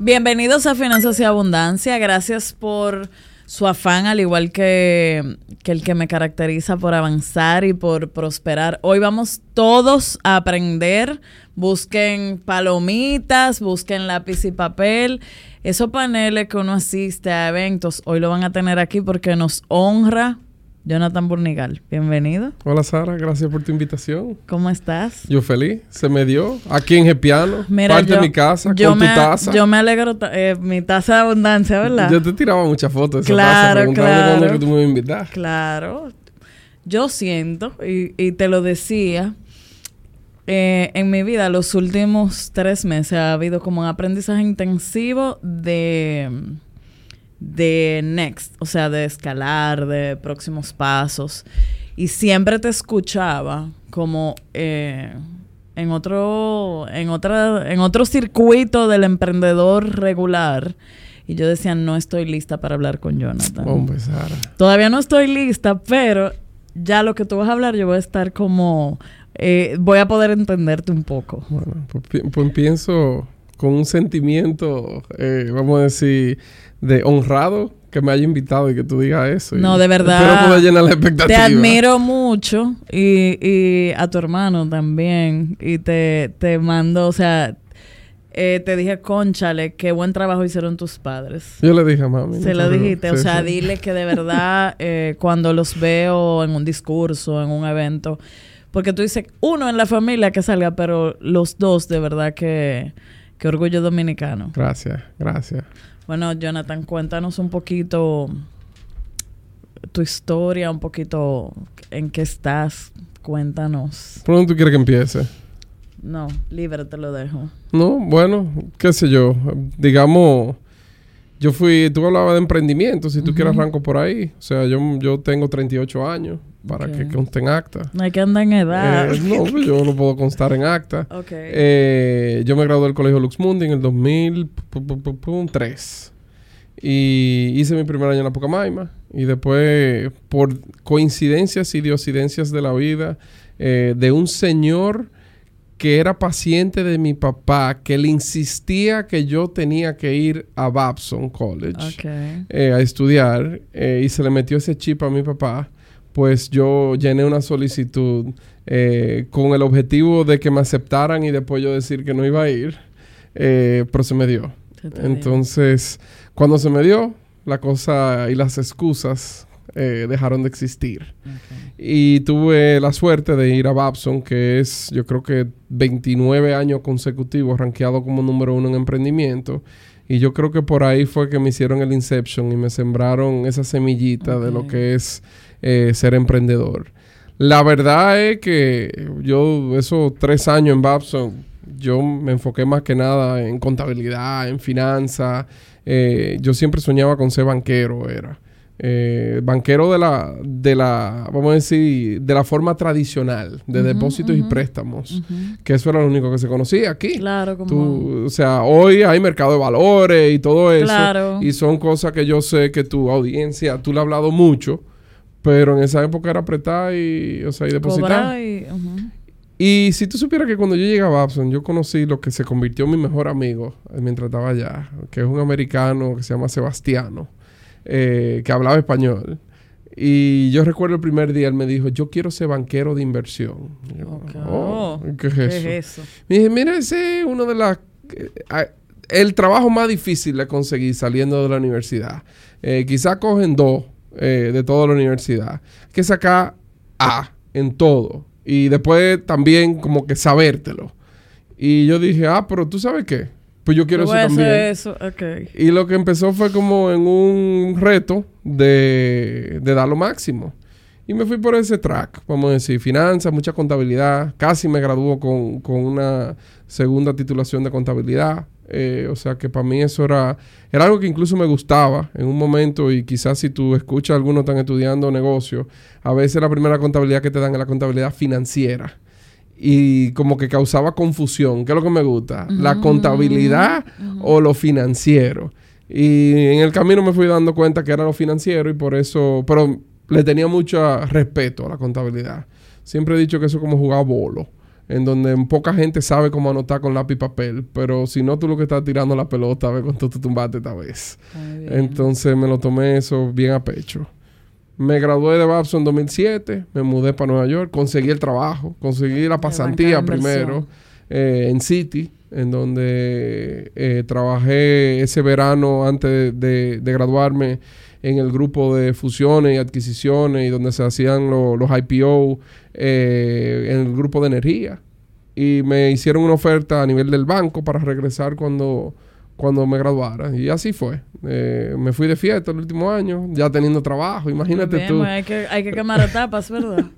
Bienvenidos a Finanzas y Abundancia. Gracias por su afán, al igual que, el que me caracteriza por avanzar y por prosperar. Hoy vamos todos a aprender. Busquen palomitas, busquen lápiz y papel. Esos paneles que uno asiste a eventos, hoy lo van a tener aquí porque nos honra Jonathan Burnigal, bienvenido. Hola Sara, gracias por tu invitación. ¿Cómo estás? Yo feliz, se me dio. Aquí en Gepiano, parte de mi casa, yo con me, tu taza. Yo me alegro, eh, mi taza de abundancia, ¿verdad? Yo te tiraba muchas fotos de esa claro, taza, claro. que tú me invitar. Claro. Yo siento, y, y te lo decía, eh, en mi vida los últimos tres meses ha habido como un aprendizaje intensivo de de next, o sea, de escalar, de próximos pasos. Y siempre te escuchaba como eh, en otro, en otra, en otro circuito del emprendedor regular. Y yo decía, no estoy lista para hablar con Jonathan. Todavía no estoy lista, pero ya lo que tú vas a hablar, yo voy a estar como, eh, voy a poder entenderte un poco. Bueno, pues, pues pienso con un sentimiento, eh, vamos a decir, de honrado que me haya invitado y que tú digas eso. No, de verdad. Espero poder llenar la expectativa. Te admiro mucho y, y a tu hermano también. Y te, te mando, o sea, eh, te dije, conchale, qué buen trabajo hicieron tus padres. Yo le dije a mami. Se lo dijiste, o sea, dile que de verdad eh, cuando los veo en un discurso, en un evento, porque tú dices, uno en la familia que salga, pero los dos de verdad que, que orgullo dominicano. Gracias, gracias. Bueno, Jonathan, cuéntanos un poquito tu historia, un poquito en qué estás. Cuéntanos. ¿Por dónde tú quieres que empiece? No, libre te lo dejo. No, bueno, qué sé yo. Digamos, yo fui, tú hablabas de emprendimiento, si tú quieres arranco por ahí. O sea, yo, yo tengo 38 años para que conste en acta. No hay que andar en edad. Eh, no, pues yo no puedo constar en acta. Okay. Eh, yo me gradué del Colegio Lux Mundi en el 2003. Y hice mi primer año en la Pucamaima. Y después, por coincidencias y diosidencias de la vida, eh, de un señor que era paciente de mi papá, que le insistía que yo tenía que ir a Babson College a estudiar, y se le metió ese chip a mi papá pues yo llené una solicitud eh, con el objetivo de que me aceptaran y después yo decir que no iba a ir, eh, pero se me dio. Entonces, cuando se me dio, la cosa y las excusas eh, dejaron de existir. Y tuve la suerte de ir a Babson, que es, yo creo que 29 años consecutivos, rankeado como número uno en emprendimiento. Y yo creo que por ahí fue que me hicieron el Inception y me sembraron esa semillita de lo que es eh, ser emprendedor. La verdad es que yo, esos tres años en Babson, yo me enfoqué más que nada en contabilidad, en finanzas. Eh, yo siempre soñaba con ser banquero, era. Eh, banquero de la, de la, vamos a decir, de la forma tradicional, de depósitos y préstamos, que eso era lo único que se conocía aquí. Claro, como... o sea, hoy hay mercado de valores y todo eso, y son cosas que yo sé que tu audiencia, tú le has hablado mucho, pero en esa época era apretar y, o sea, y depositar. Y, si tú supieras que cuando yo llegué a Babson, yo conocí lo que se convirtió en mi mejor amigo eh, mientras estaba allá, que es un americano que se llama Sebastiano, eh, que hablaba español. Y yo recuerdo el primer día, él me dijo, yo quiero ser banquero de inversión. Oh, ¿qué, es eso? Me dije, mira, ese es uno de las... Eh, el trabajo más difícil de conseguir saliendo de la universidad. quizás cogen dos eh, de toda la universidad. Hay que sacar A en todo. Y después también como que sabértelo. Y yo dije, ah, pero tú sabes qué. Pues yo quiero eso también. Eso. Y lo que empezó fue como en un reto de, de dar lo máximo. Y me fui por ese track, vamos a decir, finanzas, mucha contabilidad. Casi me graduó con, con una segunda titulación de contabilidad. Eh, o sea que para mí eso era, era algo que incluso me gustaba en un momento y quizás si tú escuchas a algunos están estudiando negocio, a veces la primera contabilidad que te dan es la contabilidad financiera. Y como que causaba confusión. ¿Qué es lo que me gusta? ¿La contabilidad o lo financiero? Y en el camino me fui dando cuenta que era lo financiero y por eso, pero le tenía mucho respeto a la contabilidad. Siempre he dicho que eso es como jugar bolo. En donde poca gente sabe cómo anotar con lápiz y papel, pero si no, tú lo que estás tirando la pelota, a ver cuánto tú tumbaste esta vez. Entonces me lo tomé eso bien a pecho. Me gradué de Babson en 2007, me mudé para Nueva York, conseguí el trabajo, conseguí la pasantía primero eh, en City, en donde eh, trabajé ese verano antes de, graduarme en el grupo de fusiones y adquisiciones y donde se hacían los IPO eh, en el grupo de energía. Y me hicieron una oferta a nivel del banco para regresar cuando cuando me graduara. Y así fue. Eh, me fui de fiesta el último año, ya teniendo trabajo, imagínate tú. Pues, hay, que, hay que quemar etapas, ¿verdad?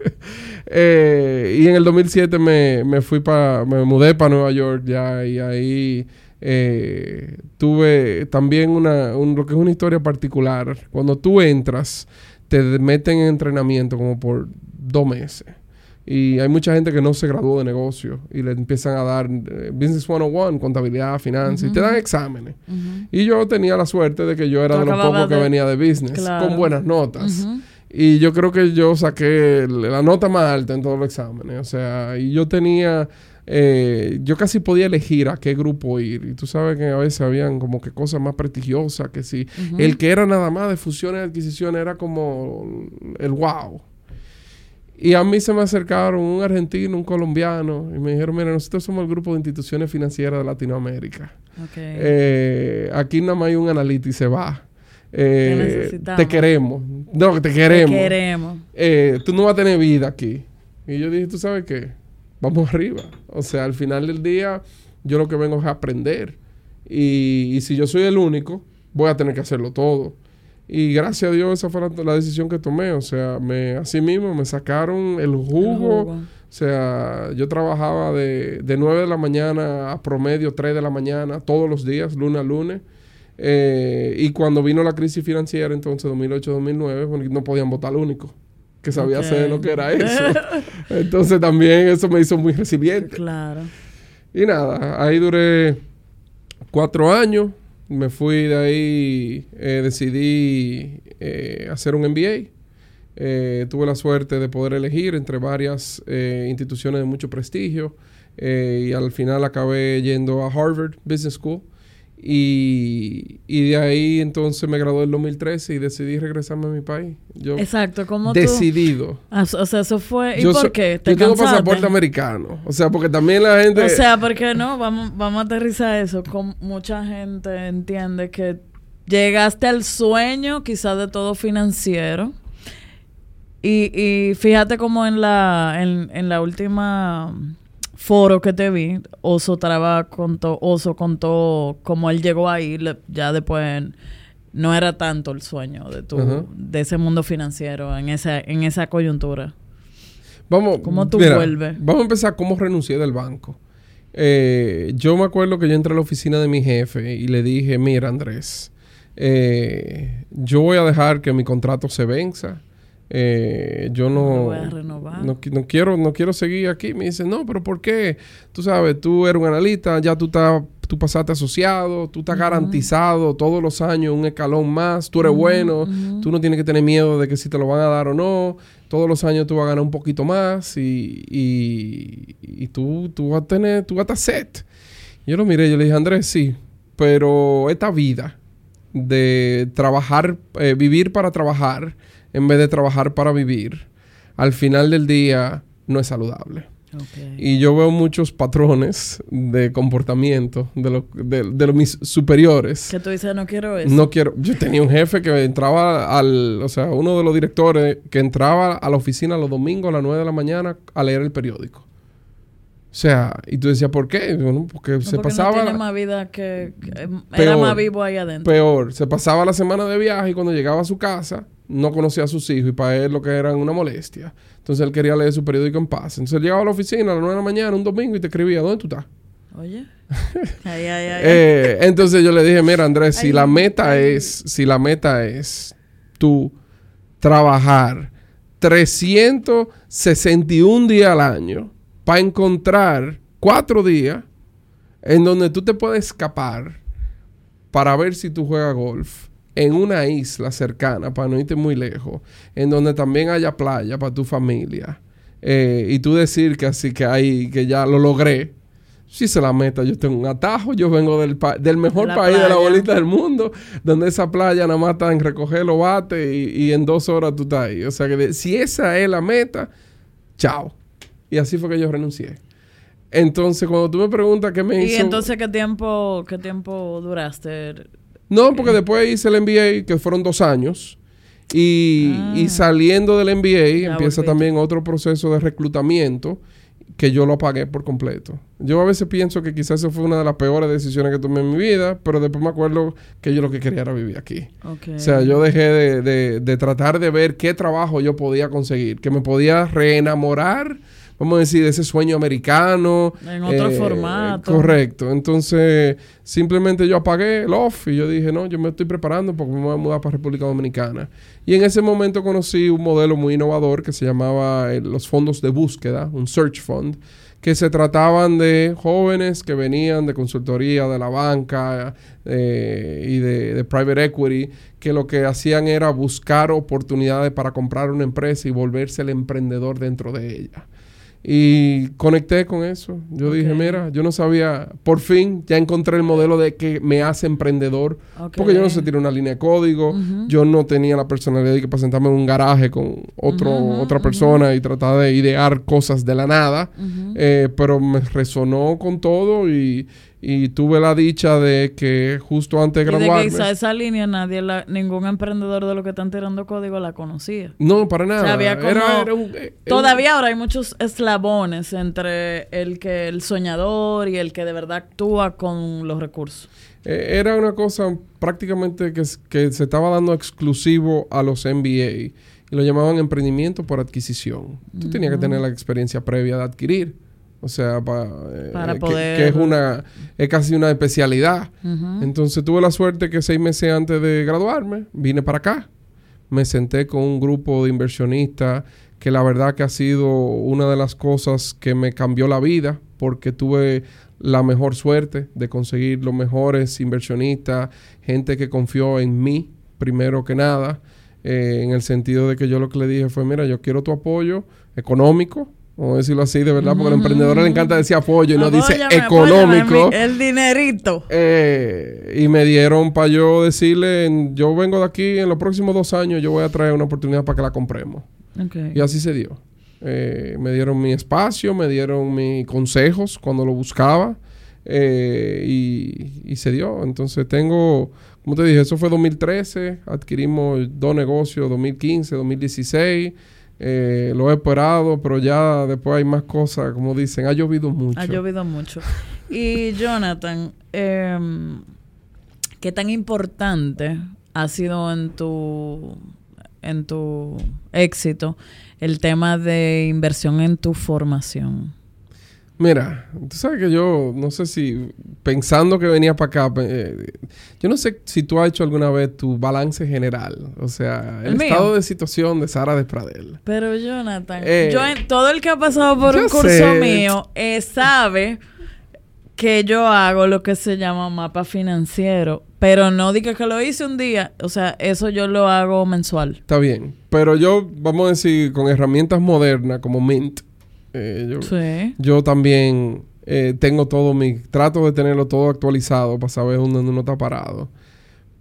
Eh, y en el 2007 me, me fui para, me mudé para Nueva York ya y ahí eh, tuve también una, un, lo que es una historia particular. Cuando tú entras, te meten en entrenamiento como por dos meses. Y hay mucha gente que no se graduó de negocio y le empiezan a dar eh, Business 101, contabilidad, finanzas, y te dan exámenes. Y yo tenía la suerte de que yo era de los pocos que venía de business, con buenas notas. Y yo creo que yo saqué la nota más alta en todos los exámenes. O sea, y yo tenía... Eh, yo casi podía elegir a qué grupo ir. Y tú sabes que a veces habían como que cosas más prestigiosas que si el que era nada más de fusiones y adquisiciones era como el wow. Y a mí se me acercaron un argentino, un colombiano, y me dijeron, mira, nosotros somos el grupo de instituciones financieras de Latinoamérica. Eh, aquí nada más hay un analista y se va. Eh, te queremos. No, te queremos. Te queremos. Eh, tú no vas a tener vida aquí. Y yo dije, ¿tú sabes qué? Vamos arriba. O sea, al final del día, yo lo que vengo es a aprender. Y, y si yo soy el único, voy a tener que hacerlo todo. Y gracias a Dios esa fue la, decisión que tomé. O sea, me, así mismo me sacaron el jugo. O sea, yo trabajaba de, de 9 de la mañana a promedio 3 de la mañana todos los días, lunes a lunes. Eh, y cuando vino la crisis financiera, entonces 2008-2009, no podían votar al único que sabía hacer lo que era eso. entonces también eso me hizo muy resiliente. Claro. Y nada, ahí duré cuatro años me fui de ahí, eh, decidí eh, hacer un MBA. Eh, tuve la suerte de poder elegir entre varias instituciones de mucho prestigio y al final acabé yendo a Harvard Business School. Y, de ahí entonces me gradué en 2013 y decidí regresarme a mi país. Yo Exacto, como Decidido. Ah, o sea, eso fue... ¿Y por qué? ¿Te yo tengo pasaporte americano. O sea, porque también la gente... O sea, porque no, vamos, vamos a aterrizar eso. Con mucha gente entiende que llegaste al sueño quizás de todo financiero. Y, y fíjate como en la, en, en la última foro que te vi, Oso Traba contó, Oso contó cómo él llegó ahí, ya después no era tanto el sueño de tu, de ese mundo financiero en esa, en esa coyuntura. Vamos, ¿Cómo tú vuelves? Vamos a empezar cómo renuncié del banco. Eh, yo me acuerdo que yo entré a la oficina de mi jefe y le dije, mira Andrés, eh, yo voy a dejar que mi contrato se venza eh, yo no, no, quiero, no quiero seguir aquí. Me dice, no, pero ¿por qué? Tú sabes, tú eres un analista, ya tú, estás, tú pasaste asociado, tú estás garantizado todos los años un escalón más, tú eres bueno, tú no tienes que tener miedo de que si te lo van a dar o no, todos los años tú vas a ganar un poquito más y, y, tú, tú, vas a tener, tú vas a estar set. Yo lo miré, yo le dije, Andrés, sí, pero esta vida de trabajar, eh, vivir para trabajar, en vez de trabajar para vivir, al final del día no es saludable. Y yo veo muchos patrones de comportamiento de, de, mis superiores. Que tú dices, no quiero eso. No quiero. Yo tenía un jefe que entraba al. O sea, uno de los directores que entraba a la oficina los domingos a las 9 de la mañana a leer el periódico. O sea, y tú decías, ¿por qué? Bueno, porque se pasaba. No tiene más vida que. era más vivo ahí adentro. Peor. Se pasaba la semana de viaje y cuando llegaba a su casa no conocía a sus hijos y para él lo que eran una molestia. Entonces él quería leer su periódico en paz. Entonces él llegaba a la oficina a las 9 de la mañana un domingo y te escribía, ¿dónde tú estás? Oye. ay, ay, ay, eh, entonces yo le dije, mira Andrés, si la meta es, si la meta es tú trabajar 361 días al año para encontrar cuatro días en donde tú te puedes escapar para ver si tú juegas golf en una isla cercana, para no irte muy lejos, en donde también haya playa para tu familia, eh, y tú decir que así que hay, que ya lo logré, si se la meta, yo tengo un atajo, yo vengo del, del mejor país de la bolita del mundo, donde esa playa nada más está en recoger los bates y, en dos horas tú estás ahí. O sea que si esa es la meta, chao. Y así fue que yo renuncié. Entonces, cuando tú me preguntas qué me hizo... ¿Y entonces qué tiempo, qué tiempo duraste? No, porque después hice el MBA, que fueron dos años. Y, y ah. saliendo del MBA empieza también otro proceso de reclutamiento que yo lo pagué por completo. Yo a veces pienso que quizás esa fue una de las peores decisiones que tomé en mi vida, pero después me acuerdo que yo lo que quería era vivir aquí. O sea, yo dejé de, de, de, tratar de ver qué trabajo yo podía conseguir, que me podía reenamorar vamos a decir, ese sueño americano. En otro eh, formato. Correcto. Entonces, simplemente yo apagué el off y yo dije, no, yo me estoy preparando porque me voy a mudar para República Dominicana. Y en ese momento conocí un modelo muy innovador que se llamaba eh, los fondos de búsqueda, un search fund que se trataban de jóvenes que venían de consultoría de la banca eh, y de, de, private equity, que lo que hacían era buscar oportunidades para comprar una empresa y volverse el emprendedor dentro de ella. Y conecté con eso. Yo dije, mira, yo no sabía, por fin ya encontré el modelo de que me hace emprendedor. Porque yo no sé tirar una línea de código, yo no tenía la personalidad de que para sentarme en un garaje con otro, otra persona y tratar de idear cosas de la nada. Eh, pero me resonó con todo y, y tuve la dicha de que justo antes de graduarme... Y de que esa línea nadie, ningún emprendedor de lo que están tirando código la conocía. No, para nada. Eh, todavía ahora hay muchos eslabones entre el que el soñador y el que de verdad actúa con los recursos. Eh, era una cosa prácticamente que, que se estaba dando exclusivo a los MBA y lo llamaban emprendimiento por adquisición. Tú tenías que tener la experiencia previa de adquirir. O sea, eh, para poder... que, es una es casi una especialidad. Entonces tuve la suerte que seis meses antes de graduarme vine para acá. Me senté con un grupo de inversionistas que la verdad que ha sido una de las cosas que me cambió la vida porque tuve la mejor suerte de conseguir los mejores inversionistas, gente que confió en mí primero que nada, eh, en el sentido de que yo lo que le dije fue, mira, yo quiero tu apoyo económico, Vamos a decirlo así, de verdad, porque al emprendedor le encanta decir apoyo y no dice económico. el dinerito. Eh, y me dieron para yo decirle, yo vengo de aquí, en los próximos dos años yo voy a traer una oportunidad para que la compremos. Y así se dio. Eh, me dieron mi espacio, me dieron mis consejos cuando lo buscaba. Eh, y, y, se dio. Entonces tengo, como te dije, eso fue 2013, adquirimos dos negocios, 2015, 2016. Eh, lo he esperado, pero ya después hay más cosas, como dicen, ha llovido mucho. Ha llovido mucho. y Jonathan, em, ¿qué tan importante ha sido en tu, en tu éxito el tema de inversión en tu formación? Mira, tú sabes que yo no sé si pensando que venía para acá, eh, yo no sé si tú has hecho alguna vez tu balance general, o sea, el, estado de situación de Sara de Pradel. Pero Jonathan, eh, yo todo el que ha pasado por un curso mío eh, sabe que yo hago lo que se llama mapa financiero, pero no diga que lo hice un día, o sea, eso yo lo hago mensual. Está bien, pero yo vamos a decir con herramientas modernas como Mint eh, yo, yo también eh, tengo todo mi... Trato de tenerlo todo actualizado para saber dónde uno está parado.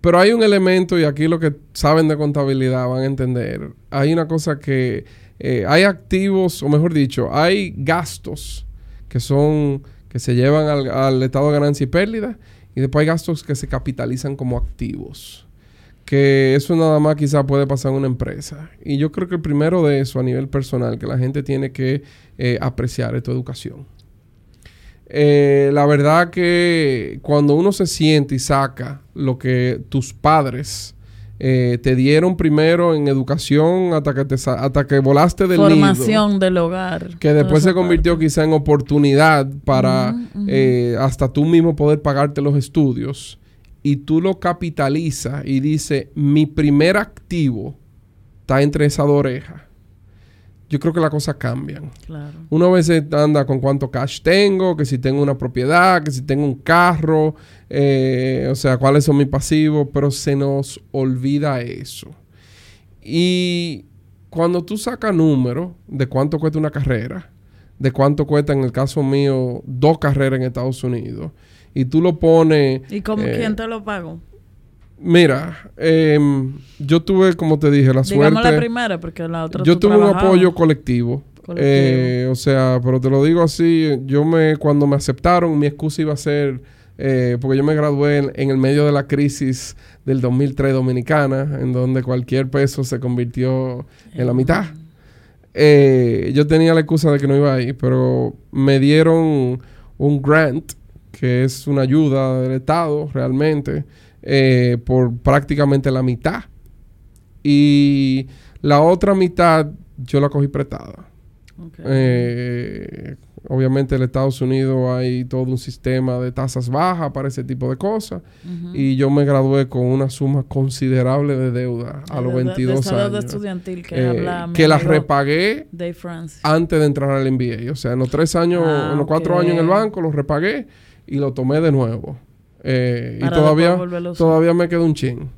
Pero hay un elemento, y aquí lo que saben de contabilidad van a entender. Hay una cosa que... Eh, hay activos, o mejor dicho, hay gastos que son... que se llevan al, al estado de ganancia y pérdida. Y después hay gastos que se capitalizan como activos que eso nada más quizá puede pasar en una empresa. Y yo creo que el primero de eso a nivel personal, que la gente tiene que eh, apreciar es tu educación. Eh, la verdad que cuando uno se siente y saca lo que tus padres eh, te dieron primero en educación hasta que, te hasta que volaste del Formación del hogar. Que después se convirtió quizá en oportunidad para hasta tú mismo poder pagarte los estudios y tú lo capitalizas y dices, mi primer activo está entre esas dos orejas, yo creo que las cosas cambian. Claro. Uno a veces anda con cuánto cash tengo, que si tengo una propiedad, que si tengo un carro, eh, o sea, cuáles son mis pasivos, pero se nos olvida eso. Y cuando tú sacas números de cuánto cuesta una carrera, de cuánto cuesta en el caso mío dos carreras en Estados Unidos, y tú lo pones... ¿Y cómo, eh, quién te lo pagó? Mira, em, yo tuve, como te dije, la Digamos suerte... la primera, porque la otra Yo tuve un apoyo colectivo. Colectivo. Eh, o sea, pero te lo digo así, yo me, cuando me aceptaron, mi excusa iba a ser, eh, porque yo me gradué en, en el medio de la crisis del 2003 dominicana, en donde cualquier peso se convirtió en la mitad. Eh, yo tenía la excusa de que no iba a ir, pero me dieron un grant, que es una ayuda del Estado realmente, eh, por prácticamente la mitad. Y la otra mitad yo la cogí prestada. Eh, obviamente en Estados Unidos hay todo un sistema de tasas bajas para ese tipo de cosas. Y yo me gradué con una suma considerable de deuda a los De- de- de 22 años. estudiantil que Eh, habla que la repagué antes de entrar al MBA. O sea, en los tres años, Ah, en los cuatro años en el banco, los repagué y lo tomé de nuevo. Eh, y todavía, todavía me queda un chin.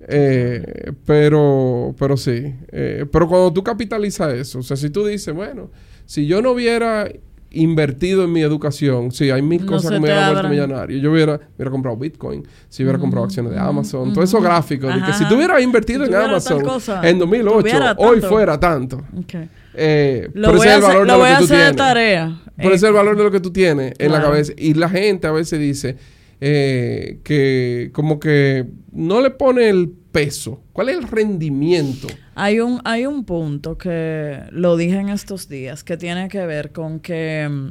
Eh, pero, pero sí. Eh, pero cuando tú capitalizas eso, o sea, si tú dices, bueno, si yo no hubiera invertido en mi educación, sí, hay mil No cosas que me hubieran vuelto millonario. Yo hubiera, hubiera comprado Bitcoin, si hubiera comprado acciones de Amazon, ujú. todos esos gráficos. de que si tú hubieras invertido Si en Amazon cosa, en 2008, tuviera hoy fuera tanto. Ok. Eh, Lo voy a es hacer, lo voy a hacer de tarea. Eh, ese es el valor de lo que tú tienes en la cabeza. Y la gente a veces dice eh, que como que no le pone el peso. ¿Cuál es el rendimiento? Hay un, hay un punto que lo dije en estos días que tiene que ver con que mm,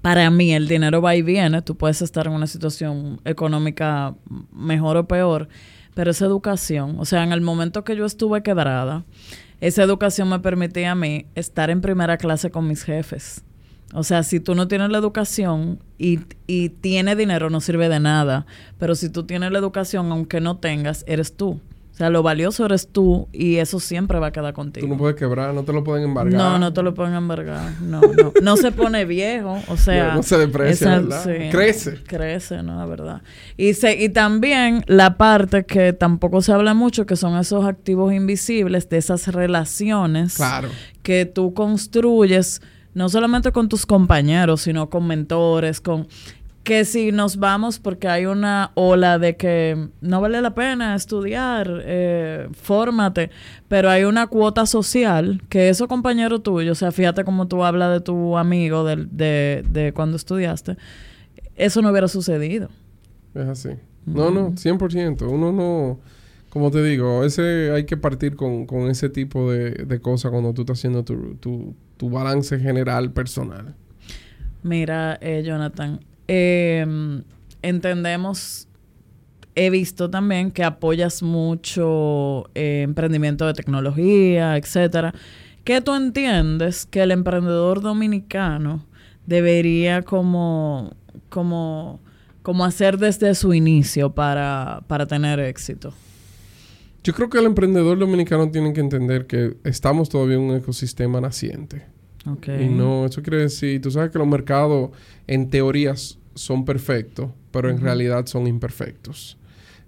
para mí el dinero va y viene. Tú puedes estar en una situación económica mejor o peor, pero esa educación, o sea, en el momento que yo estuve quebrada, esa educación me permitía a mí estar en primera clase con mis jefes. O sea, si tú no tienes la educación y, y tienes dinero, no sirve de nada. Pero si tú tienes la educación, aunque no tengas, eres tú. O sea, lo valioso eres tú y eso siempre va a quedar contigo. Tú no puedes quebrar, no te lo pueden embargar. No, no te lo pueden embargar. No, no. No se pone viejo. O sea. No, no se deprecia, esa- ¿verdad? Crece. Crece, ¿no? La verdad. Y, se, y también la parte que tampoco se habla mucho, que son esos activos invisibles de esas relaciones Claro. que tú construyes, no solamente con tus compañeros, sino con mentores, con que si nos vamos porque hay una ola de que no vale la pena estudiar, eh, fórmate, pero hay una cuota social que esos compañeros tuyos, o sea, fíjate cómo tú hablas de tu amigo del- de, de cuando estudiaste, eso no hubiera sucedido. Es así. No, no, 100%. Uno no... Como te digo, veces hay que partir con, con ese tipo de, de cosas cuando tú estás haciendo tu, tu, tu balance general personal. Mira, eh, Jonathan, eh, entendemos, he visto también que apoyas mucho eh, emprendimiento de tecnología, etcétera. ¿Qué tú entiendes que el emprendedor dominicano debería como, como, como hacer desde su inicio para, para tener éxito? Yo creo que el emprendedor dominicano tiene que entender que estamos todavía en un ecosistema naciente. Okay. Y no, eso quiere decir, tú sabes que los mercados en teorías son perfectos, pero en realidad son imperfectos.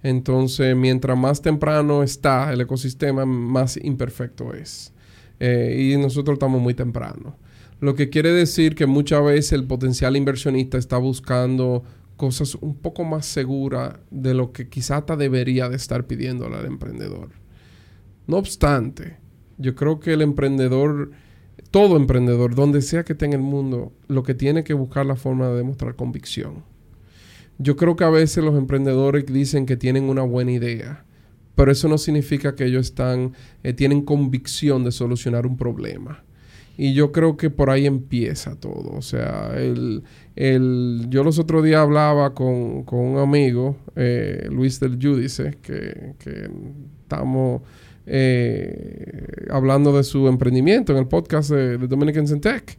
Entonces, mientras más temprano está el ecosistema, más imperfecto es. Eh, y nosotros estamos muy temprano. Lo que quiere decir que muchas veces el potencial inversionista está buscando cosas un poco más seguras de lo que quizá hasta debería de estar pidiéndole al emprendedor. No obstante, yo creo que el emprendedor, todo emprendedor, donde sea que esté en el mundo, lo que tiene que buscar la forma de demostrar convicción. Yo creo que a veces los emprendedores dicen que tienen una buena idea, pero eso no significa que ellos están, eh, tienen convicción de solucionar un problema. Y yo creo que por ahí empieza todo. O sea, el, el, yo los otros días hablaba con, con un amigo, eh, Luis del Judice, que, que estamos eh, hablando de su emprendimiento en el podcast de, de Dominicans in Tech.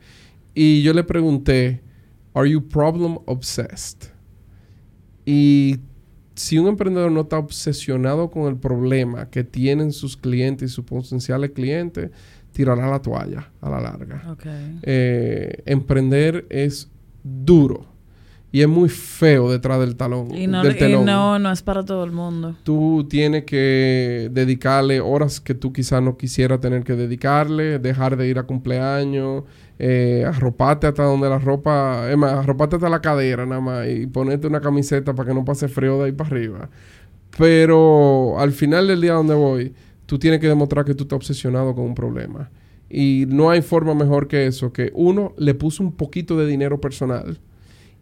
Y yo le pregunté, ¿Are you problem obsessed? Y si un emprendedor no está obsesionado con el problema que tienen sus clientes y sus potenciales clientes, tirará la toalla a la larga. Eh, emprender es duro. Y es muy feo detrás del talón. Y no, del y telón. no, no es para todo el mundo. Tú tienes que dedicarle horas que tú quizás no quisieras tener que dedicarle, dejar de ir a cumpleaños, eh, arroparte hasta donde la ropa, es más, arroparte hasta la cadera nada más y ponerte una camiseta para que no pase frío de ahí para arriba. Pero al final del día donde voy, tú tienes que demostrar que tú estás obsesionado con un problema. Y no hay forma mejor que eso, que uno le puso un poquito de dinero personal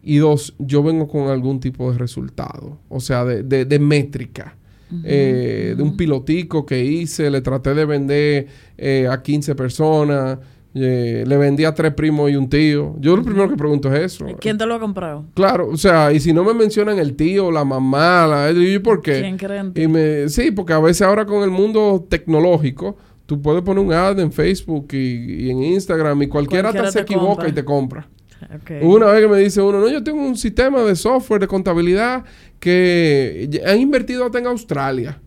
y dos, yo vengo con algún tipo de resultado, o sea, de, de- de métrica. Eh, de un pilotico que hice, le traté de vender eh, a 15 personas, eh, le vendí a tres primos y un tío. Yo lo primero que pregunto es eso. ¿Quién te lo ha comprado? Claro, o sea, y si no me mencionan el tío, la mamá, la, ¿y por qué? ¿Quién cree en ti? Y me, sí, porque a veces ahora con el mundo tecnológico, tú puedes poner un ad en Facebook y, y en Instagram y cualquiera, Cualquiera hasta se te equivoca compra. y te compra. Una vez que me dice uno, no, yo tengo un sistema de software de contabilidad que han invertido hasta en Australia.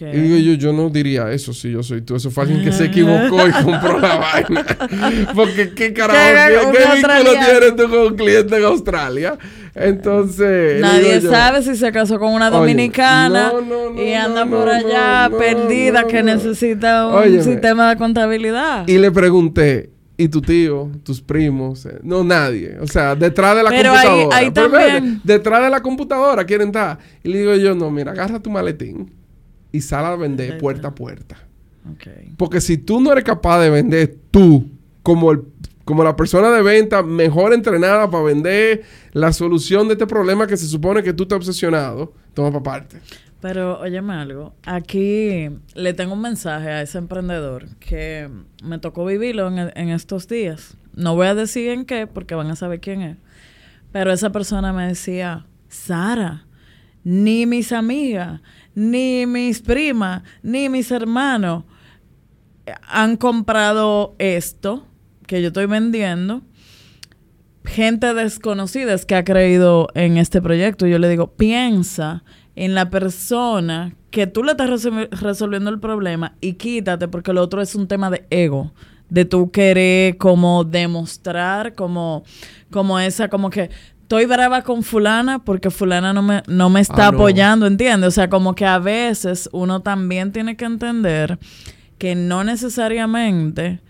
Y digo yo, yo no diría eso si yo soy tú. Eso fue alguien que se equivocó y compró la vaina. Porque qué carajo, ¿Qué? ¿qué, vínculo tienes tú con un cliente en Australia? Entonces... Nadie yo, sabe si se casó con una Oye, dominicana no, no, no, y anda por allá perdida que necesita un Óyeme. sistema de contabilidad. Y le pregunté, ¿y tu tío, tus primos? Eh, No, nadie. O sea, detrás de la Pero ahí- computadora. ahí Pero también- detrás de la computadora quieren estar. Y le digo yo, no, mira, agarra tu maletín y sal a vender Perfecto. puerta a puerta. Porque si tú no eres capaz de vender tú como el como la persona de venta mejor entrenada para vender la solución de este problema que se supone que tú estás obsesionado, toma para parte. Pero óyeme algo, aquí le tengo un mensaje a ese emprendedor que me tocó vivirlo en, estos días. No voy a decir en qué porque van a saber quién es. Pero esa persona me decía, Sara, ni mis amigas, ni mis primas, ni mis hermanos han comprado esto que yo estoy vendiendo. Gente desconocida es que ha creído en este proyecto. Yo le digo, piensa en la persona que tú le estás resol- resolviendo el problema y quítate porque lo otro es un tema de ego, de tú querer como demostrar como, como esa, como que estoy brava con fulana porque fulana no me, no me está Ah, no. apoyando, ¿entiendes? O sea, como que a veces uno también tiene que entender que no necesariamente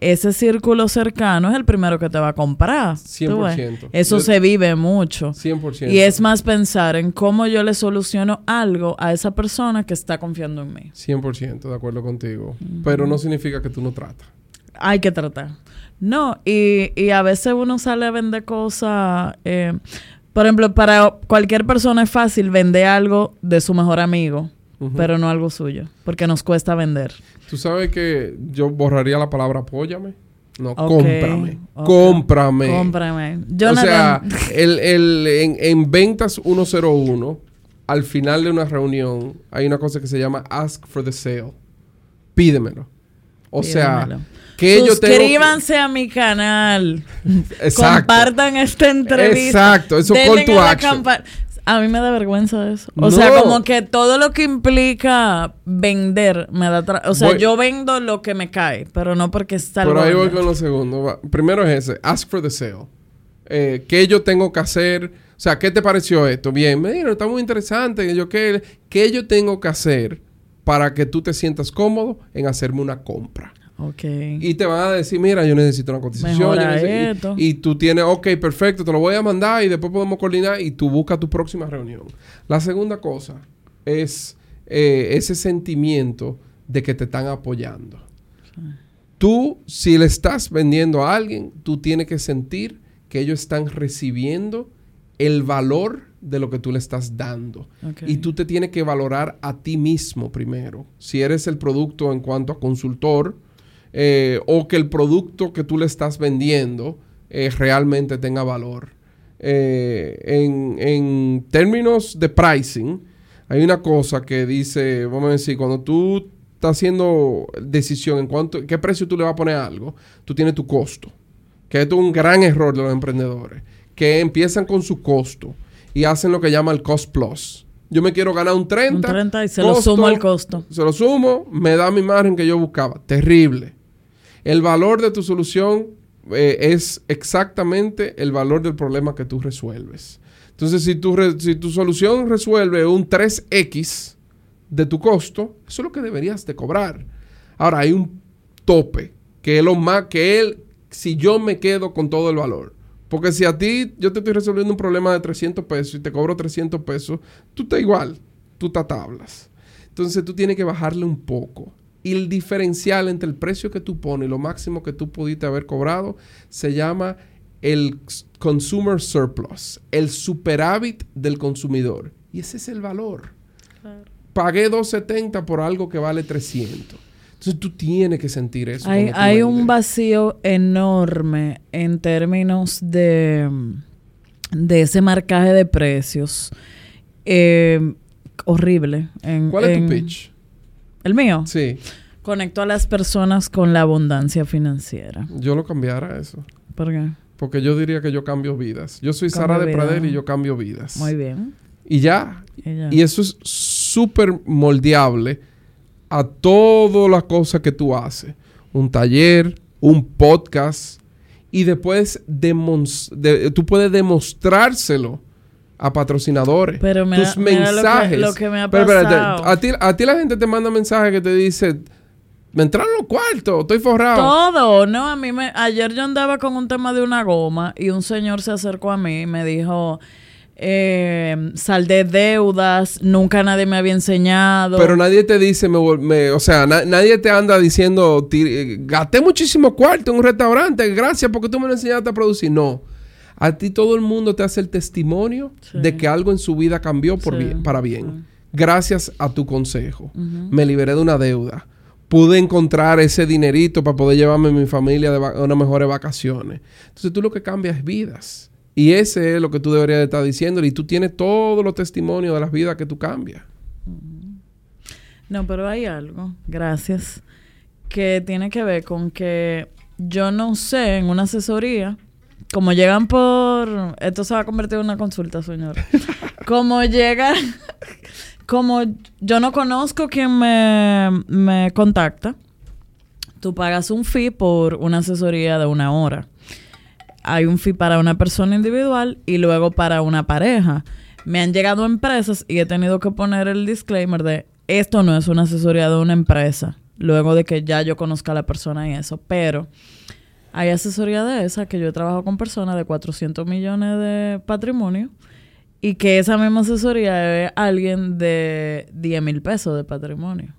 ese círculo cercano es el primero que te va a comprar. ¿tú ves? 100%. Eso Yo- se vive mucho. 100%. Y es más pensar en cómo yo le soluciono algo a esa persona que está confiando en mí. 100% de acuerdo contigo. Pero no significa que tú no tratas. Hay que tratar. No, y, y a veces uno sale a vender cosas. eh, por ejemplo, para cualquier persona es fácil vender algo de su mejor amigo, Pero no algo suyo, porque nos cuesta vender. Tú sabes que yo borraría la palabra apóyame. No, Ok, cómprame. ok. Cómprame. Cómprame. O sea, el, el- en, en ventas 101, al final de una reunión, hay una cosa que se llama ask for the sale. Pídemelo. O sea, Pídemelo. que tengo... que- Suscríbanse a mi canal. Exacto. Compartan esta entrevista. Exacto, eso Denle call to action. A mí me da vergüenza eso. O No. sea, como que todo lo que implica vender me da... tra- O sea, Voy- yo vendo lo que me cae, pero no porque está Por ahí voy con lo segundo. Va. Primero es ese, ask for the sale. Eh, ¿Qué yo tengo que hacer? O sea, ¿qué te pareció esto? Bien, mira, está muy interesante. Yo, ¿qué, ¿Qué yo tengo que hacer para que tú te sientas cómodo en hacerme una compra? Ok. Y te van a decir, mira, yo necesito una cotización. yo necesito- esto. y, y tú tienes, ok, perfecto, te lo voy a mandar y después podemos coordinar y tú buscas tu próxima reunión. La segunda cosa es eh, ese sentimiento de que te están apoyando. Tú, si le estás vendiendo a alguien, tú tienes que sentir que ellos están recibiendo el valor de lo que tú le estás dando. Ok. Y tú te tienes que valorar a ti mismo primero. Si eres el producto en cuanto a consultor eh, o que el producto que tú le estás vendiendo eh, realmente tenga valor. Eh, en, en términos de pricing, hay una cosa que dice, vamos a decir, cuando tú estás haciendo decisión en cuanto, qué precio tú le vas a poner a algo, tú tienes tu costo. Que esto es un gran error de los emprendedores, que empiezan con su costo y hacen lo que llama el cost plus. Yo me quiero ganar un 30. Un 30 y se lo sumo al costo. Se lo sumo, me da mi margen que yo buscaba. Terrible. El valor de tu solución eh, es exactamente el valor del problema que tú resuelves. Entonces, si tu, si tu solución resuelve un 3x de tu costo, eso es lo que deberías de cobrar. Ahora, hay un tope, que es lo más que él, si yo me quedo con todo el valor. Porque si a ti yo te estoy resolviendo un problema de 300 pesos y te cobro 300 pesos, tú estás igual, tú estás tablas. Entonces tú tienes que bajarle un poco. Y el diferencial entre el precio que tú pones y lo máximo que tú pudiste haber cobrado se llama el consumer surplus, el superávit del consumidor. Y ese es el valor. Pagué 270 por algo que vale 300. Entonces tú tienes que sentir eso. Hay, un vacío enorme en términos de, de ese marcaje de precios. Eh, horrible. ¿Cuál es tu pitch? ¿El mío? Sí. Conecto a las personas con la abundancia financiera. Yo lo cambiara eso. ¿Por qué? Porque yo diría que yo cambio vidas. Yo soy Sara de Prader y yo cambio vidas. Muy bien. Y ya. Y, ya. y eso es súper moldeable a todas las cosas que tú haces. Un taller, un podcast. Y después tú puedes demostrárselo a patrocinadores. Pero me tus mensajes. lo, que, me ha pasado. a, ti, a ti la gente te manda mensajes que te dice, me entraron los cuartos, estoy forrado. Todo, no, a mí me... Ayer yo andaba con un tema de una goma y un señor se acercó a mí y me dijo, eh, saldé deudas, nunca nadie me había enseñado. Pero nadie te dice, me, o sea, nadie te anda diciendo, gasté muchísimo cuarto en un restaurante, gracias porque tú me lo enseñaste a producir. No. A ti todo el mundo te hace el testimonio de que algo en su vida cambió por bien, para bien. Gracias a tu consejo. Me liberé de una deuda. Pude encontrar ese dinerito para poder llevarme a mi familia de unas mejores vacaciones. Entonces tú lo que cambias es vidas. Y ese es lo que tú deberías estar diciendo. Y tú tienes todos los testimonios de las vidas que tú cambias. No, pero hay algo, gracias, que tiene que ver con que yo no sé en una asesoría, como llegan por... Esto se va a convertir en una consulta, señor. como llega... como yo no conozco quien me, me contacta, tú pagas un fee por una asesoría de una hora hay un fee para una persona individual y luego para una pareja. Me han llegado empresas y he tenido que poner el disclaimer de esto no es una asesoría de una empresa, luego de que ya yo conozca a la persona y eso, pero hay asesoría de esa que yo he trabajado con personas de 400 millones de patrimonio y que esa misma asesoría es alguien de 10 mil pesos de patrimonio.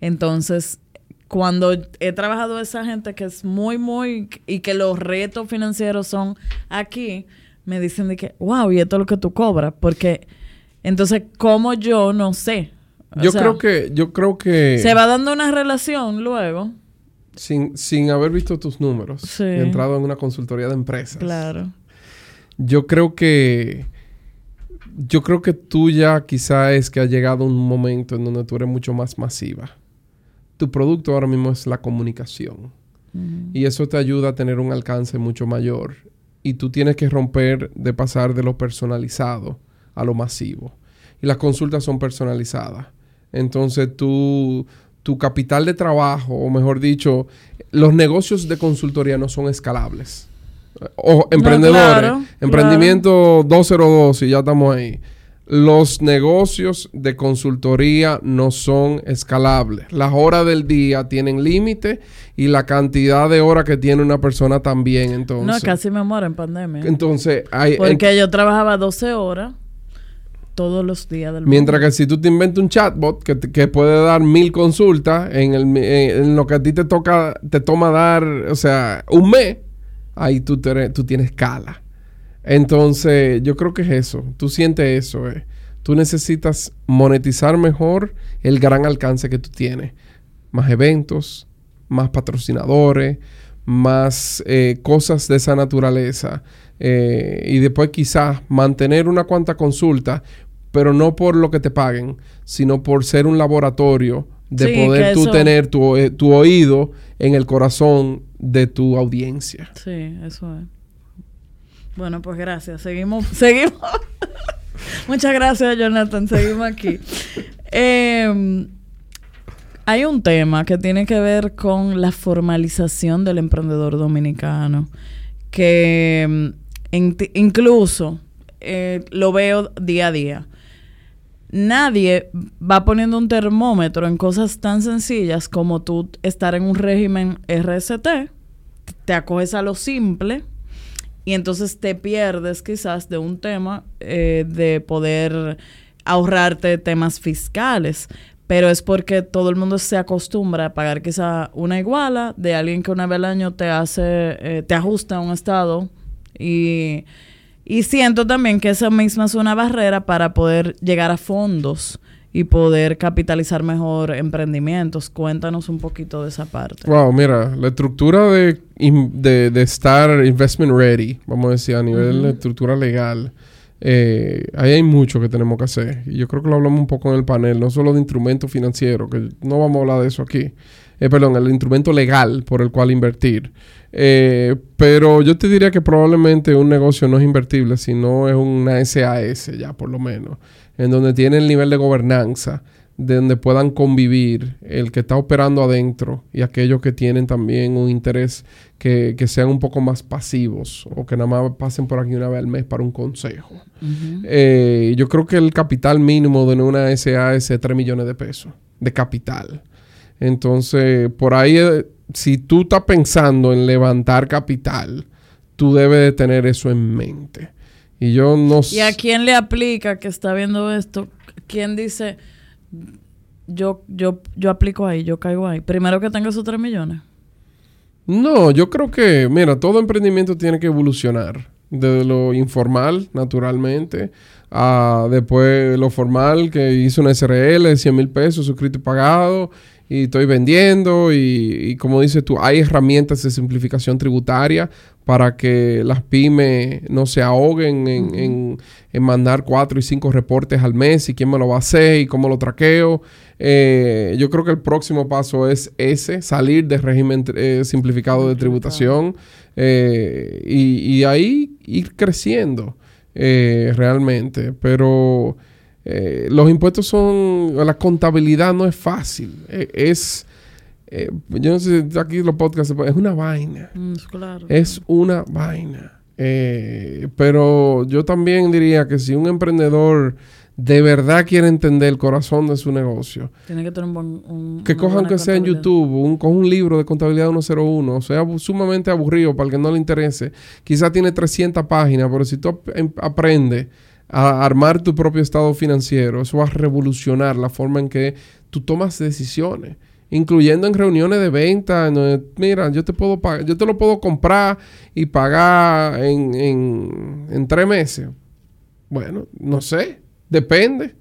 Entonces, cuando he trabajado esa gente que es muy, muy, y que los retos financieros son aquí, me dicen de que, wow, y esto es lo que tú cobras, porque entonces, ¿cómo yo no sé? yo creo que, yo creo que... Se va dando una relación luego. Sin, sin haber visto tus números. Sí. entrado en una consultoría de empresas. Claro. Yo creo que... Yo creo que tú ya quizá es que ha llegado un momento en donde tú eres mucho más masiva tu producto ahora mismo es la comunicación. Y eso te ayuda a tener un alcance mucho mayor. Y tú tienes que romper de pasar de lo personalizado a lo masivo. Y las consultas son personalizadas. Entonces tú, tu capital de trabajo, o mejor dicho, los negocios de consultoría no son escalables. O emprendedores, emprendimiento 202 y ya estamos ahí los negocios de consultoría no son escalables. Las horas del día tienen límite y la cantidad de horas que tiene una persona también. Entonces, no, casi me muero en pandemia. Entonces, hay, porque yo trabajaba 12 horas todos los días del Mientras que si tú te inventas un chatbot que, que puede dar mil consultas en, el, en, lo que a ti te toca, te toma dar, o sea, un mes, ahí tú, tú tienes escala. Entonces, yo creo que es eso. Tú sientes eso. Eh. Tú necesitas monetizar mejor el gran alcance que tú tienes. Más eventos, más patrocinadores, más eh, cosas de esa naturaleza. Eh, y después quizás mantener una cuanta consulta, pero no por lo que te paguen, sino por ser un laboratorio de poder tú tener tu, eh, tu oído en el corazón de tu audiencia. Sí, eso es. Bueno, pues gracias. Seguimos, seguimos. Muchas gracias, Jonathan. Seguimos aquí. Em, Hay un tema que tiene que ver con la formalización del emprendedor dominicano, que mm, incluso eh, lo veo día a día. Nadie va poniendo un termómetro en cosas tan sencillas como tú estar en un régimen RST, te acoges a lo simple y entonces te pierdes quizás de un tema eh, de poder ahorrarte temas fiscales pero es porque todo el mundo se acostumbra a pagar quizá una iguala de alguien que una vez al año te hace, eh, te ajusta a un estado y, y siento también que esa misma es una barrera para poder llegar a fondos y poder capitalizar mejor emprendimientos. Cuéntanos un poquito de esa parte. Wow, mira, la estructura de, de, estar investment ready, vamos a decir, a nivel de estructura legal, eh, ahí hay mucho que tenemos que hacer. Y yo creo que lo hablamos un poco en el panel, no solo de instrumento financiero, que no vamos a hablar de eso aquí. Eh, perdón, el instrumento legal por el cual invertir. Eh, pero yo te diría que probablemente un negocio no es invertible, sino es una SAS ya por lo menos, en donde tiene el nivel de gobernanza, de donde puedan convivir el que está operando adentro y aquellos que tienen también un interés que, sean un poco más pasivos o que nada más pasen por aquí una vez al mes para un consejo. Eh, yo creo que el capital mínimo de una SA es 3 millones de pesos de capital. Entonces, por ahí, eh, si tú estás pensando en levantar capital, tú debes de tener eso en mente. Y yo no sé... ¿Y a quién le aplica que está viendo esto? ¿Quién dice yo, yo, yo aplico ahí, yo caigo ahí. Primero que tenga esos 3 millones. No, yo creo que, mira, todo emprendimiento tiene que evolucionar. De lo informal, naturalmente, a después lo formal, que hizo una SRL de 100 mil pesos, suscrito y pagado, y estoy vendiendo, y, como dices tú, hay herramientas de simplificación tributaria para que las pymes no se ahoguen en, mandar cuatro y cinco reportes al mes y quién me lo va a hacer y cómo lo traqueo. Eh, yo creo que el próximo paso es ese, salir del régimen eh, simplificado de tributación eh, y, ahí ir creciendo realmente. Pero los impuestos son, la contabilidad no es fácil, es eh, yo no sé si aquí los podcasts, es una vaina. Mm, es una vaina. Eh, pero yo también diría que si un emprendedor de verdad quiere entender el corazón de su negocio, tiene que tener un que cojan que sea en YouTube, un, coja un libro de contabilidad 101, sea sumamente aburrido para el que no le interese. Quizás tiene 300 páginas, pero si tú em, aprendes a armar tu propio estado financiero, eso va a revolucionar la forma en que tú tomas decisiones incluyendo en reuniones de venta, mira, yo te puedo yo te lo puedo comprar y pagar en, en, en tres meses. Bueno, no sé, depende.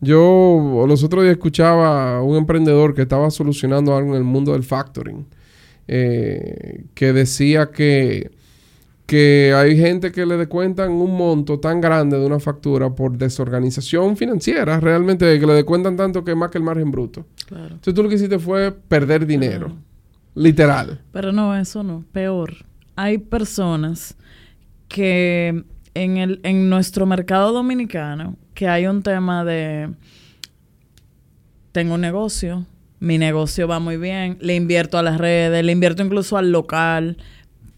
Yo los otros días escuchaba a un emprendedor que estaba solucionando algo en el mundo del factoring, eh, que decía que que hay gente que le descuentan un monto tan grande de una factura por desorganización financiera, realmente que le descuentan tanto que más que el margen bruto. Claro. Entonces tú lo que hiciste fue perder dinero, literal. Pero no, eso no, peor. Hay personas que en, el, en nuestro mercado dominicano, que hay un tema de, tengo un negocio, mi negocio va muy bien, le invierto a las redes, le invierto incluso al local,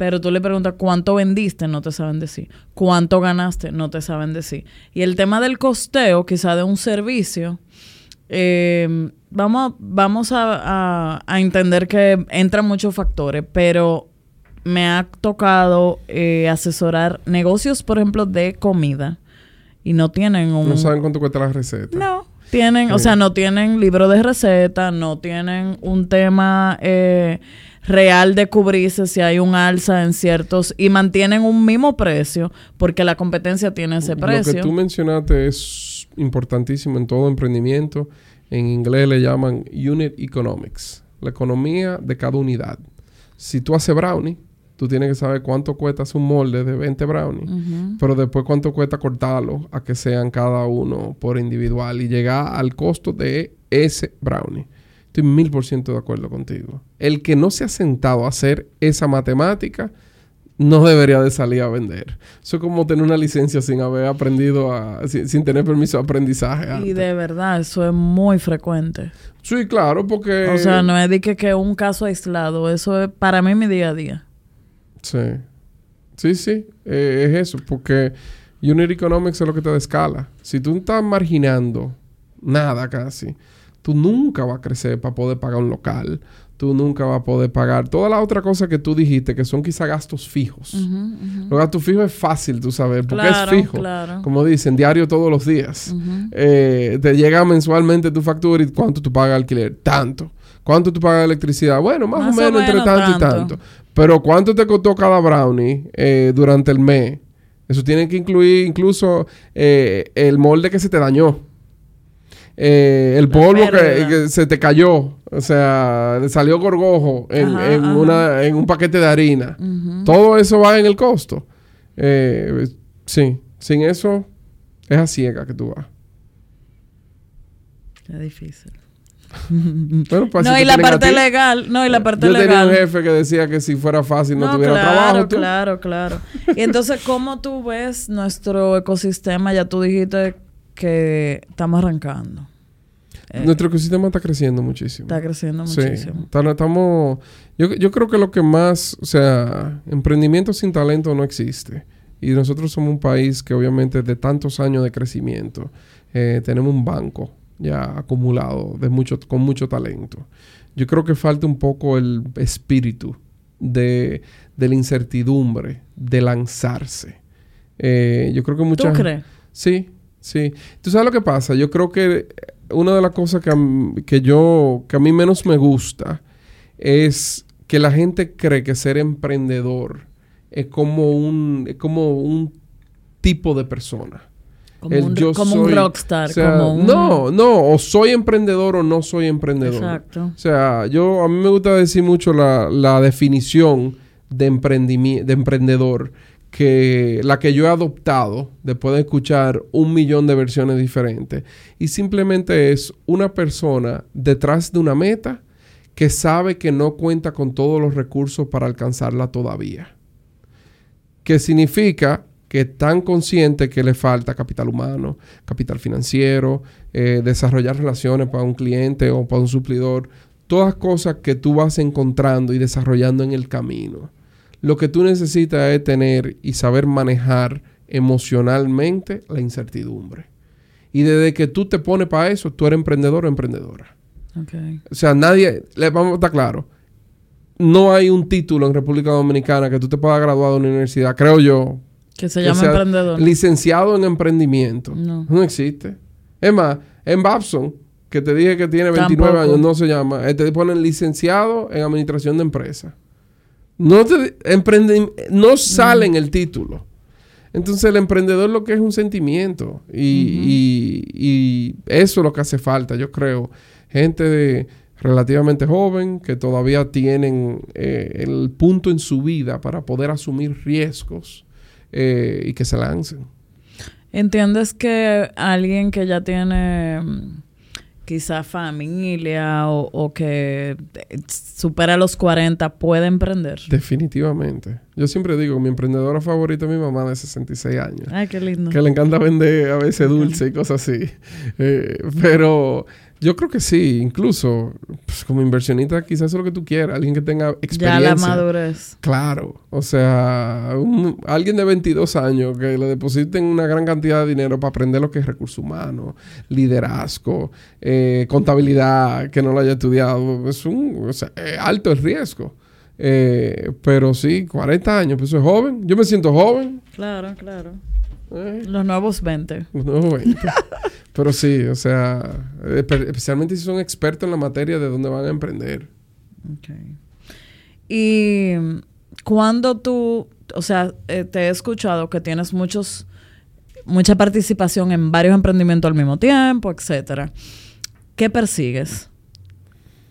pero tú le preguntas cuánto vendiste, no te saben decir. Cuánto ganaste, no te saben decir. Y el tema del costeo, quizá de un servicio, eh, vamos, vamos a, entender que entran muchos factores, pero me ha tocado eh, asesorar negocios, por ejemplo, de comida y no tienen un... No saben cuánto cuesta la receta. No, tienen, o sea, no tienen libro de receta, no tienen un tema... Eh, real de cubrirse si hay un alza en ciertos y mantienen un mismo precio porque la competencia tiene ese precio. Lo que tú mencionaste es importantísimo en todo emprendimiento. En inglés le llaman unit economics, la economía de cada unidad. Si tú haces brownie, tú tienes que saber cuánto cuesta un molde de 20 brownie, pero después cuánto cuesta cortarlo a que sean cada uno por individual y llegar al costo de ese brownie. Estoy mil por ciento de acuerdo contigo. El que no se ha sentado a hacer esa matemática no debería de salir a vender. Eso es como tener una licencia sin haber aprendido a... sin, tener permiso de aprendizaje. Y de verdad, eso es muy frecuente. Sí, claro, porque... O sea, no es de que, que un caso aislado. Eso es para mí mi día a día. Sí. Sí, sí. Eh, es eso, porque Unit Economics es lo que te da escala. Si tú estás marginando nada casi, tú nunca vas a crecer para poder pagar un local tú nunca vas a poder pagar toda la otra cosa que tú dijiste, que son quizá gastos fijos. Los gastos fijos es fácil, tú sabes, porque es fijo. Como dicen, diario todos los días. Eh, te llega mensualmente tu factura y cuánto tú pagas alquiler. Tanto. ¿Cuánto tú pagas electricidad? Bueno, más, o, menos entre tanto, y tanto. Pero ¿cuánto te costó cada brownie eh, durante el mes? Eso tiene que incluir incluso eh, el molde que se te dañó. Eh, el polvo que, se te cayó, o sea, salió gorgojo en, Una, en un paquete de harina. Todo eso va en el costo. Eh, sí, sin eso es a ciega que tú vas. Es difícil. Pues, no, y la parte legal, no, y la parte legal. Yo tenía un jefe que decía que si fuera fácil no, tuviera trabajo. Claro, claro, y entonces, ¿cómo tú ves nuestro ecosistema? Ya tú dijiste que estamos arrancando. Eh, Nuestro ecosistema está creciendo muchísimo. Está creciendo muchísimo. estamos, yo, yo creo que lo que más, o sea, emprendimiento sin talento no existe. Y nosotros somos un país que obviamente de tantos años de crecimiento eh, tenemos un banco ya acumulado de mucho, con mucho talento. Yo creo que falta un poco el espíritu de, de la incertidumbre, de lanzarse. Eh, yo creo que muchas... ¿Tú crees? Sí, sí. ¿Tú sabes lo que pasa? Yo creo que una de las cosas que, que yo, que a mí menos me gusta es que la gente cree que ser emprendedor es como un, es como un tipo de persona. Como, un, rockstar. No, no, o soy emprendedor o no soy emprendedor. Exacto. O sea, yo, a mí me gusta decir mucho la, la definición de, de emprendedor que la que yo he adoptado después de escuchar un millón de versiones diferentes y simplemente es una persona detrás de una meta que sabe que no cuenta con todos los recursos para alcanzarla todavía. Que significa que es tan consciente que le falta capital humano, capital financiero, eh, desarrollar relaciones para un cliente o para un suplidor, todas cosas que tú vas encontrando y desarrollando en el camino. Lo que tú necesitas es tener y saber manejar emocionalmente la incertidumbre. Y desde que tú te pones para eso, tú eres emprendedor o emprendedora. O sea, nadie, le vamos a estar claro, no hay un título en República Dominicana que tú te puedas graduar de una universidad, creo yo. Que se llama emprendedor. Licenciado en emprendimiento. No. No existe. Es más, en Babson, que te dije que tiene 29 años, no se llama. Eh, te ponen licenciado en administración de empresas. No, te, no sale en el título. Entonces el emprendedor lo que es un sentimiento y, eso es lo que hace falta, yo creo. Gente de relativamente joven que todavía tienen eh, el punto en su vida para poder asumir riesgos eh, y que se lancen. ¿Entiendes que alguien que ya tiene quizá familia o, que supera los 40 puede emprender. Definitivamente. Yo siempre digo, mi emprendedora favorita es mi mamá de 66 años. Ay, qué lindo. Que le encanta vender a veces dulce y cosas así. Eh, pero yo creo que sí, incluso pues, como inversionista quizás eso es lo que tú quieras, alguien que tenga experiencia. Ya la madurez. Claro, o sea, alguien de 22 años que le depositen una gran cantidad de dinero para aprender lo que es recurso humano, liderazgo, eh, contabilidad, que no lo haya estudiado, es un, o sea, alto el riesgo. Eh, pero sí, 40 años, pues es joven. Yo me siento joven. Claro, claro. Eh. Los nuevos 20. Los nuevos 20. Pero sí, o sea, especialmente si son expertos en la materia de dónde van a emprender. Ok. Y cuando tú, o sea, eh, te he escuchado que tienes muchos, mucha participación en varios emprendimientos al mismo tiempo, etcétera. ¿Qué persigues?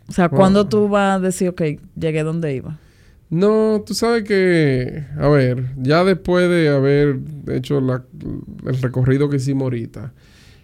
O sea, ¿cuándo tú vas a decir, ok, llegué donde iba? No, tú sabes que, a ver, ya después de haber hecho la, el recorrido que hicimos ahorita,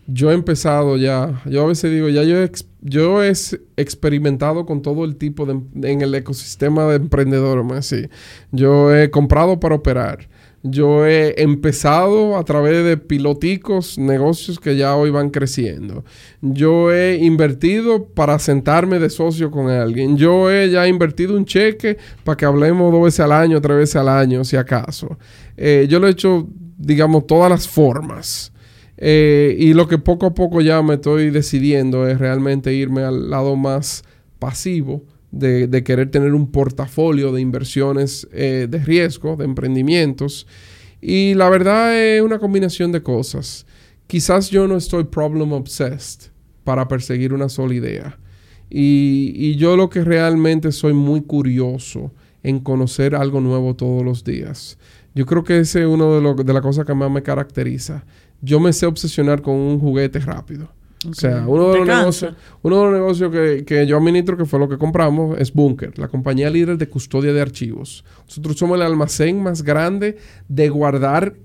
yo he empezado ya, yo a veces digo, ya yo, yo he ex- experimentado con todo el tipo de, em- en el ecosistema de emprendedores, más así. Yo he comprado para operar. Yo he empezado a través de piloticos, negocios que ya hoy van creciendo. Yo he invertido para sentarme de socio con alguien. Yo he ya invertido un cheque para que hablemos dos veces al año, tres veces al año, si acaso. Eh, yo lo he hecho, digamos, todas las formas. Eh, y lo que poco a poco ya me estoy decidiendo es realmente irme al lado más pasivo de, querer tener un portafolio de inversiones eh, de riesgo, de emprendimientos. Y la verdad es una combinación de cosas. Quizás yo no estoy problem obsessed para perseguir una sola idea. Y, y yo lo que realmente soy muy curioso en conocer algo nuevo todos los días. Yo creo que ese es uno de, lo- de las cosas que más me caracteriza. Yo me sé obsesionar con un juguete rápido. O sea, uno de ¿Te los negocios, uno de los negocios que, que yo administro, que fue lo que compramos, es Bunker, la compañía líder de custodia de archivos. Nosotros somos el almacén más grande de guardar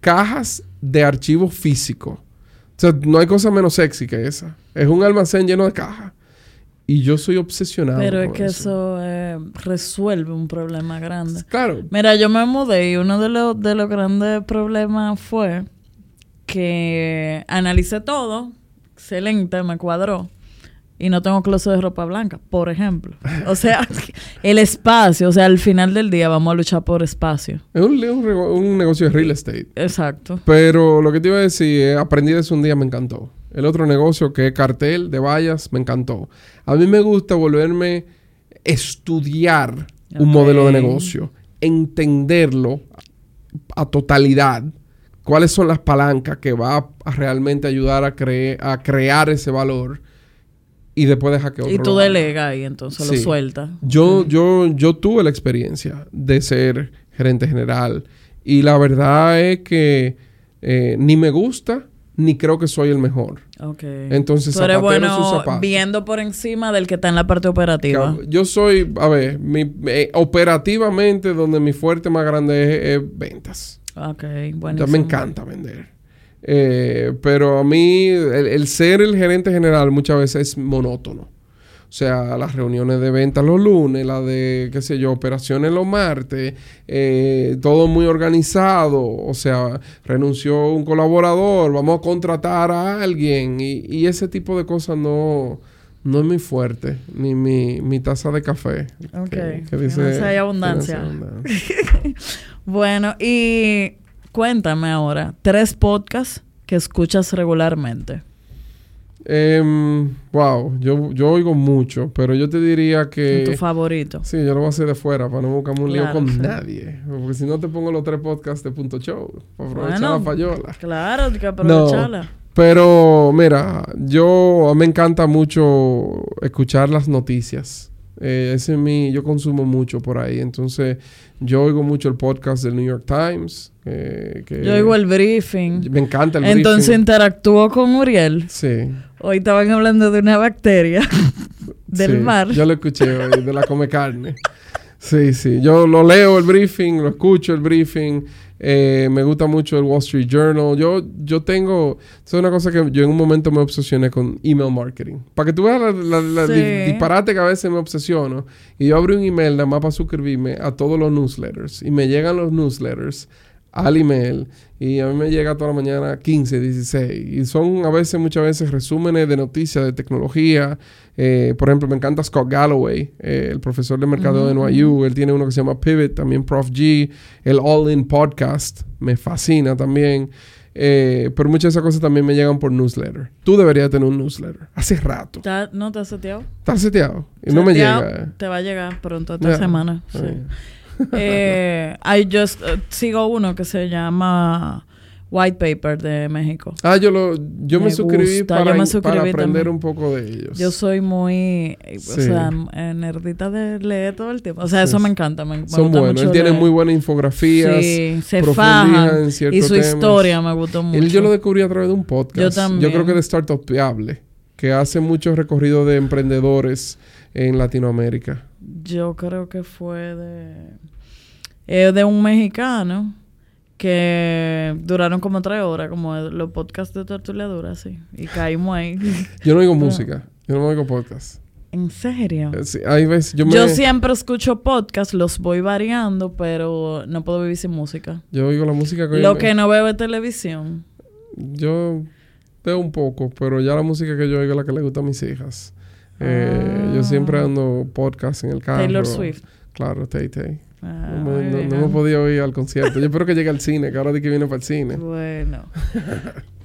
cajas de archivos físicos. O sea, no hay cosa menos sexy que esa. Es un almacén lleno de cajas. Y yo soy obsesionado. Pero es que eso eh, resuelve un problema grande. Claro. Mira, yo me mudé y uno de los, de los grandes problemas fue que analicé todo, excelente, me cuadró, y no tengo closet de ropa blanca, por ejemplo. O sea, el espacio, o sea, al final del día vamos a luchar por espacio. Es un, un rego- un negocio de real estate. Exacto. Pero lo que te iba a decir, aprendí de eso un día, me encantó. El otro negocio que es cartel de vallas, me encantó. A mí me gusta volverme estudiar un modelo de negocio, entenderlo a totalidad, cuáles son las palancas que va a, realmente ayudar a, cre- a crear ese valor y después deja que otro Y tú delegas y entonces Sí. lo sueltas. Yo, yo, yo tuve la experiencia de ser gerente general y la verdad es que eh, ni me gusta ni creo que soy el mejor. Ok. Entonces, Tú eres bueno viendo por encima del que está en la parte operativa. Yo soy, a ver, mi- eh, operativamente donde mi fuerte más grande es, es ventas. Ok, buenísimo. me encanta vender. Eh, pero a mí el, el ser el gerente general muchas veces es monótono. O sea, las reuniones de ventas los lunes, la de, qué sé yo, operaciones los martes, eh, todo muy organizado. O sea, renunció un colaborador, vamos a contratar a alguien. Y, y ese tipo de cosas no, no es muy fuerte, ni mi, mi taza de café. Ok, que, que finanza y abundancia. finanza y abundancia. Bueno, y cuéntame ahora, tres podcasts que escuchas regularmente. Em, wow, yo, yo oigo mucho, pero yo te diría que... tu favorito. Sí, yo lo voy a hacer de fuera para no buscarme un lío con sí. nadie. Porque si no te pongo los tres podcasts de Punto Show. Para aprovechar Bueno. la payola. Claro, hay que aprovecharla. Pero mira, yo me encanta mucho escuchar las noticias. Eh, ese es mi, yo consumo mucho por ahí. Entonces, yo oigo mucho el podcast del New York Times. eh, que Yo oigo el briefing. Me encanta el Entonces briefing. interactúo con Uriel. Sí. Hoy estaban hablando de una bacteria del Sí, mar. Yo lo escuché hoy, de la come carne. Sí, sí. Yo lo leo el briefing, lo escucho el briefing. Eh, me gusta mucho el Wall Street Journal. Yo, yo tengo... Es una cosa que yo en un momento me obsesioné con email marketing. Para que tú veas la, la- la Sí. di- disparate que a veces me obsesiono. Y yo abro un email nada más para suscribirme a todos los newsletters. Y me llegan los newsletters al email. Y a mí me llega toda la mañana 15, 16. Y son a veces, muchas veces, resúmenes de noticias, de tecnología. Eh, por ejemplo, me encanta Scott Galloway, eh, el profesor de mercado de NYU. Él tiene uno que se llama Pivot, también Prof G. El All In Podcast. Me fascina también. Eh, pero muchas de esas cosas también me llegan por newsletter. Tú deberías tener un newsletter. Hace rato. ¿Está- ¿No te has seteado? ¿Estás seteado? Y no me llega. eh. Te va a llegar pronto esta semana. sí. Eh, I just eh, sigo uno que se llama White Paper de México. Ah, yo, lo, yo me, Me suscribí, gusta, para, yo me para aprender también. un poco de ellos. Yo soy muy, eh, o sea, eh, nerdita de leer todo el tiempo. O sea, Sí, eso me encanta. Me, me Son gusta buenos. mucho Él tiene muy buenas infografías. Sí, se en Y su temas. historia me gustó mucho. Él yo lo descubrí a través de un podcast. Yo también. creo que de Startup Viable, que hace muchos recorridos de emprendedores en Latinoamérica. Yo creo que fue de, eh, de un mexicano que duraron como tres horas, como los podcasts de Tortuleadura, sí. Y caímos ahí. Yo no oigo música, yo no oigo podcast. ¿En serio? Eh, sí, hay veces, yo, me, Yo siempre escucho podcasts, los voy variando, pero no puedo vivir sin música. yo oigo la música que Lo que no veo es televisión. Yo veo un poco, pero ya la música que yo oigo es la que le gusta a mis hijas. Eh, Ah. Yo siempre ando podcast en el carro. Taylor Swift. Claro, Tay Tay. Ah, No, me- no- podido ir al concierto. Yo espero que llegue al cine, que ahora di que viene para el cine. Bueno.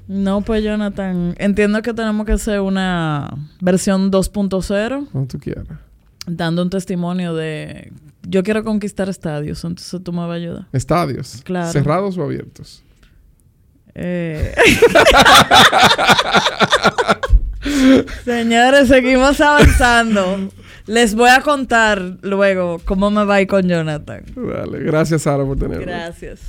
No, pues Jonathan, entiendo que tenemos que hacer una versión 2.0, Cuando tú quieras. dando un testimonio de... Yo quiero conquistar estadios, entonces tú me vas a ayudar. Estadios. Claro. ¿Cerrados o abiertos? Eh. Señores, seguimos avanzando. Les voy a contar luego cómo me va a ir con Jonathan. Dale. Gracias, Sara, por tenerme. Gracias.